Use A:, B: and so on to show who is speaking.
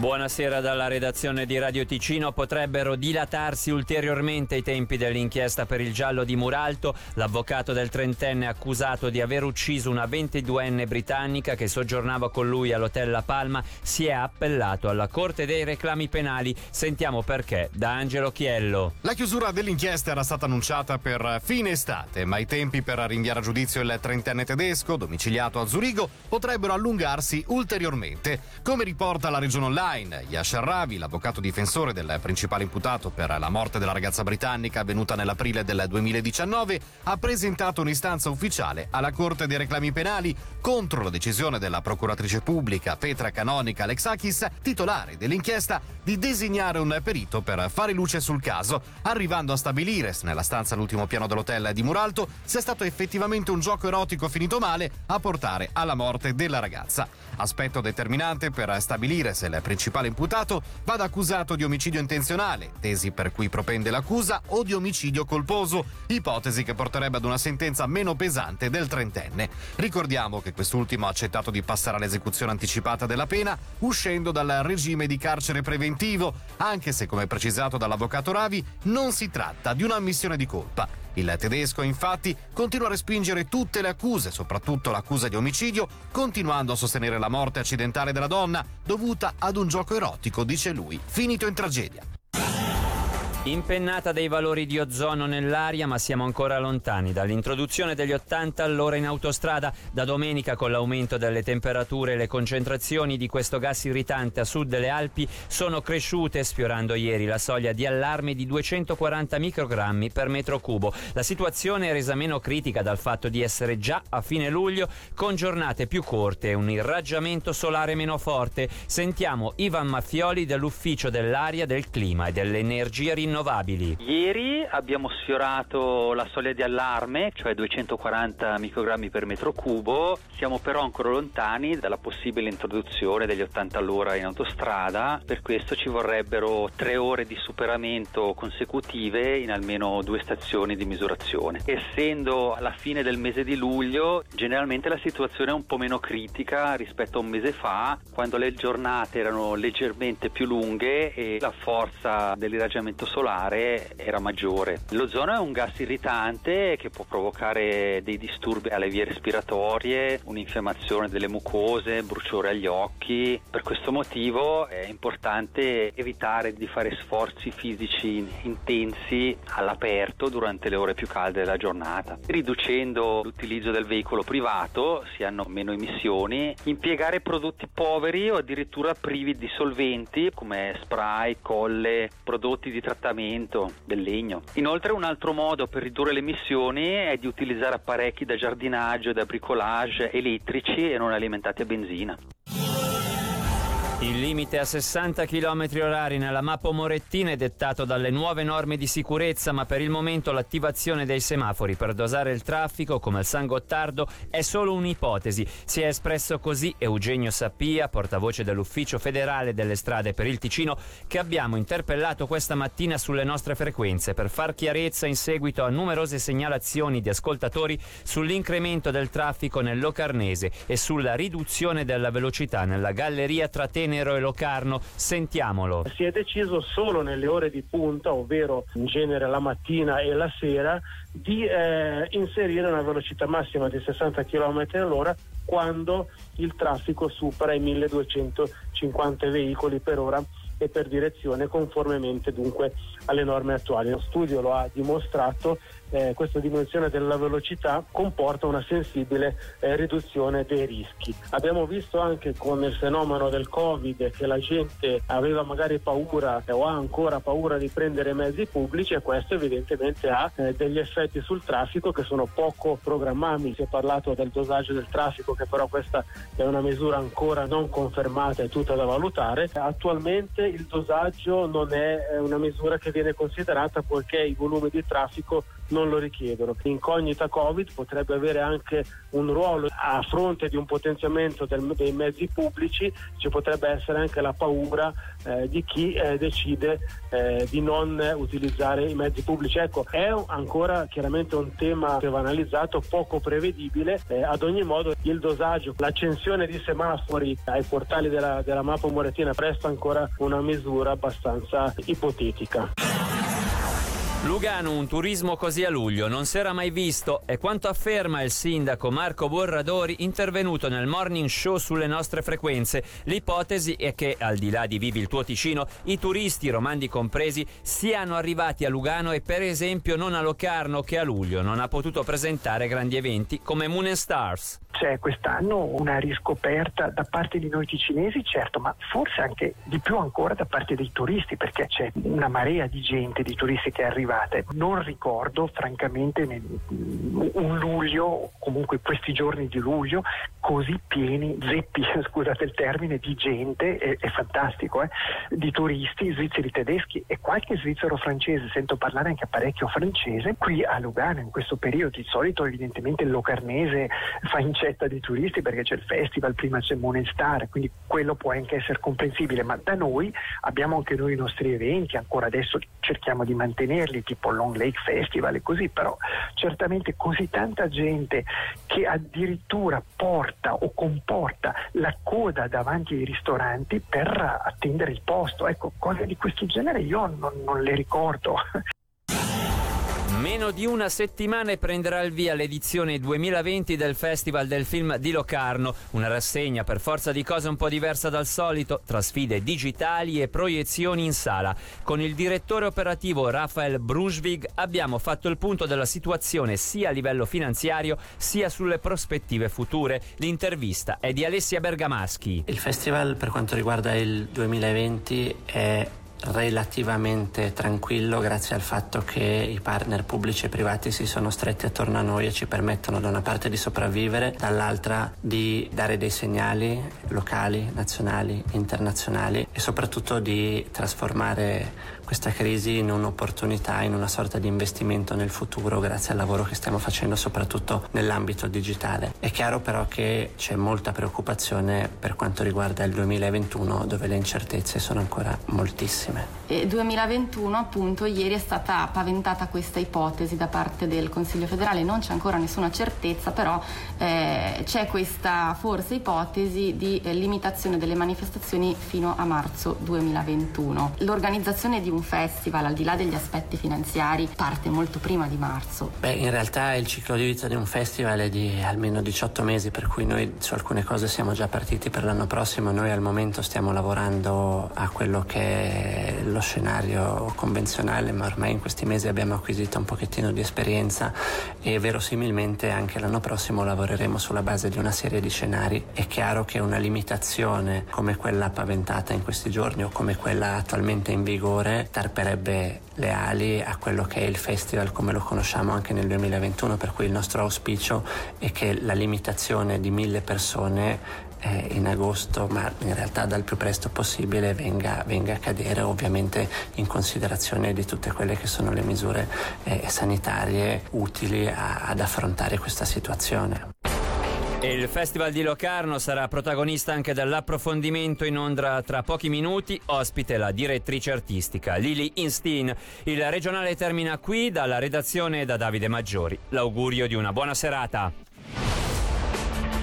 A: Buonasera dalla redazione di Radio Ticino. Potrebbero dilatarsi ulteriormente i tempi dell'inchiesta per il giallo di Muralto. L'avvocato del trentenne accusato di aver ucciso una 22enne britannica che soggiornava con lui all'hotel La Palma si è appellato alla Corte dei reclami penali. Sentiamo perché da Angelo Chiello.
B: La chiusura dell'inchiesta era stata annunciata per fine estate, ma i tempi per rinviare a giudizio il trentenne tedesco, domiciliato a Zurigo, potrebbero allungarsi ulteriormente. Come riporta la regione online, online. Yashar Ravi, l'avvocato difensore del principale imputato per la morte della ragazza britannica avvenuta nell'aprile del 2019, ha presentato un'istanza ufficiale alla Corte dei reclami penali contro la decisione della procuratrice pubblica Petra Canonica Alexakis, titolare dell'inchiesta, di designare un perito per fare luce sul caso, arrivando a stabilire se nella stanza all'ultimo piano dell'hotel di Muralto sia stato effettivamente un gioco erotico finito male a portare alla morte della ragazza. Aspetto determinante per stabilire se il principale imputato vada accusato di omicidio intenzionale, tesi per cui propende l'accusa, o di omicidio colposo, ipotesi che porterebbe ad una sentenza meno pesante del trentenne. Ricordiamo che quest'ultimo ha accettato di passare all'esecuzione anticipata della pena, uscendo dal regime di carcere preventivo, anche se, come precisato dall'avvocato Ravi, non si tratta di un'ammissione di colpa. Il tedesco infatti continua a respingere tutte le accuse, soprattutto l'accusa di omicidio, continuando a sostenere la morte accidentale della donna dovuta ad un gioco erotico, dice lui, finito in tragedia.
A: Impennata dei valori di ozono nell'aria, ma siamo ancora lontani dall'introduzione degli 80 all'ora in autostrada. Da domenica, con l'aumento delle temperature, le concentrazioni di questo gas irritante a sud delle Alpi sono cresciute, sfiorando ieri la soglia di allarme di 240 microgrammi per metro cubo. La situazione è resa meno critica dal fatto di essere già a fine luglio, con giornate più corte e un irraggiamento solare meno forte. Sentiamo Ivan Maffioli dell'Ufficio dell'Aria, del Clima e dell'Energia Rinnovabile rinnovabili.
C: Ieri abbiamo sfiorato la soglia di allarme, cioè 240 microgrammi per metro cubo, siamo però ancora lontani dalla possibile introduzione degli 80 all'ora in autostrada, per questo ci vorrebbero tre ore di superamento consecutive in almeno due stazioni di misurazione. Essendo alla fine del mese di luglio, generalmente la situazione è un po' meno critica rispetto a un mese fa, quando le giornate erano leggermente più lunghe e la forza dell'irraggiamento solare solare era maggiore. L'ozono è un gas irritante che può provocare dei disturbi alle vie respiratorie, un'infiammazione delle mucose, bruciore agli occhi. Per questo motivo è importante evitare di fare sforzi fisici intensi all'aperto durante le ore più calde della giornata. Riducendo l'utilizzo del veicolo privato si hanno meno emissioni, impiegare prodotti poveri o addirittura privi di solventi come spray, colle, prodotti di trattamento trattamento del legno. Inoltre un altro modo per ridurre le emissioni è di utilizzare apparecchi da giardinaggio e da bricolage elettrici e non alimentati a benzina.
A: Il limite a 60 km orari nella mappa Morettina è dettato dalle nuove norme di sicurezza, ma per il momento l'attivazione dei semafori per dosare il traffico, come al San Gottardo, è solo un'ipotesi. Si è espresso così Eugenio Sappia, portavoce dell'Ufficio federale delle strade per il Ticino, che abbiamo interpellato questa mattina sulle nostre frequenze per far chiarezza in seguito a numerose segnalazioni di ascoltatori sull'incremento del traffico nel Locarnese e sulla riduzione della velocità nella galleria tra Tenerife Tenero e Locarno. Sentiamolo.
D: Si è deciso solo nelle ore di punta, ovvero in genere la mattina e la sera, di eh, inserire una velocità massima di 60 km all'ora quando il traffico supera i 1250 veicoli per ora e per direzione conformemente dunque alle norme attuali. Lo studio lo ha dimostrato eh, questa dimensione della velocità comporta una sensibile eh, riduzione dei rischi. Abbiamo visto anche con il fenomeno del Covid che la gente aveva magari paura o ha ancora paura di prendere mezzi pubblici e questo evidentemente ha eh, degli effetti sul traffico che sono poco programmabili. Si è parlato del dosaggio del traffico che però questa è una misura ancora non confermata e tutta da valutare. Attualmente il dosaggio non è una misura che viene considerata poiché i volumi di traffico non lo richiedono. L'incognita Covid potrebbe avere anche un ruolo a fronte di un potenziamento del, dei mezzi pubblici, ci potrebbe essere anche la paura eh, di chi eh, decide eh, di non utilizzare i mezzi pubblici. Ecco, è ancora chiaramente un tema che va analizzato, poco prevedibile, eh, ad ogni modo il dosaggio, l'accensione di semafori ai portali della, della mappa morettina resta ancora una misura abbastanza ipotetica.
A: Lugano, un turismo così a luglio non si era mai visto e quanto afferma il sindaco Marco Borradori intervenuto nel morning show sulle nostre frequenze. L'ipotesi è che, al di là di Vivi il tuo Ticino, i turisti, romandi compresi, siano arrivati a Lugano e per esempio non a Locarno che a luglio non ha potuto presentare grandi eventi come Moon and Stars
E: c'è quest'anno una riscoperta da parte di noi ticinesi, certo, ma forse anche di più ancora da parte dei turisti, perché c'è una marea di gente, di turisti che è arrivata. Non ricordo, francamente, un luglio, comunque questi giorni di luglio, così pieni, zeppi, scusate il termine, di gente, è, è fantastico, eh? di turisti svizzeri tedeschi e qualche svizzero francese, sento parlare anche parecchio francese, qui a Lugano in questo periodo, di solito evidentemente il locarnese fa in incetta di turisti perché c'è il festival, prima c'è Moon Star, quindi quello può anche essere comprensibile, ma da noi abbiamo anche noi i nostri eventi, ancora adesso cerchiamo di mantenerli, tipo Long Lake Festival e così, però certamente così tanta gente che addirittura porta o comporta la coda davanti ai ristoranti per attendere il posto, ecco, cose di questo genere io non, non le ricordo.
A: Meno di una settimana e prenderà il via l'edizione 2020 del Festival del Film di Locarno, una rassegna per forza di cose un po' diversa dal solito, tra sfide digitali e proiezioni in sala. Con il direttore operativo Rafael Brunsvig abbiamo fatto il punto della situazione sia a livello finanziario sia sulle prospettive future. L'intervista è di Alessia Bergamaschi.
F: Il festival per quanto riguarda il 2020 è relativamente tranquillo grazie al fatto che i partner pubblici e privati si sono stretti attorno a noi e ci permettono da una parte di sopravvivere, dall'altra di dare dei segnali locali, nazionali, internazionali e soprattutto di trasformare questa crisi in un'opportunità, in una sorta di investimento nel futuro grazie al lavoro che stiamo facendo soprattutto nell'ambito digitale. È chiaro però che c'è molta preoccupazione per quanto riguarda il 2021 dove le incertezze sono ancora moltissime.
G: E 2021 appunto ieri è stata paventata questa ipotesi da parte del Consiglio federale, non c'è ancora nessuna certezza, però eh, c'è questa forse ipotesi di eh, limitazione delle manifestazioni fino a marzo 2021. L'organizzazione di un un festival, al di là degli aspetti finanziari, parte molto prima di marzo?
F: Beh, in realtà il ciclo di vita di un festival è di almeno 18 mesi, per cui noi su alcune cose siamo già partiti per l'anno prossimo. Noi al momento stiamo lavorando a quello che è lo scenario convenzionale, ma ormai in questi mesi abbiamo acquisito un pochettino di esperienza e verosimilmente anche l'anno prossimo lavoreremo sulla base di una serie di scenari. È chiaro che una limitazione come quella paventata in questi giorni o come quella attualmente in vigore tarperebbe le ali a quello che è il festival come lo conosciamo anche nel 2021, per cui il nostro auspicio è che la limitazione di mille persone eh, in agosto, ma in realtà dal più presto possibile venga, venga a cadere, ovviamente in considerazione di tutte quelle che sono le misure eh, sanitarie utili a, ad affrontare questa situazione.
A: Il Festival di Locarno sarà protagonista anche dell'approfondimento in onda tra pochi minuti, ospite la direttrice artistica Lili Instin. Il regionale termina qui dalla redazione da Davide Maggiori. L'augurio di una buona serata.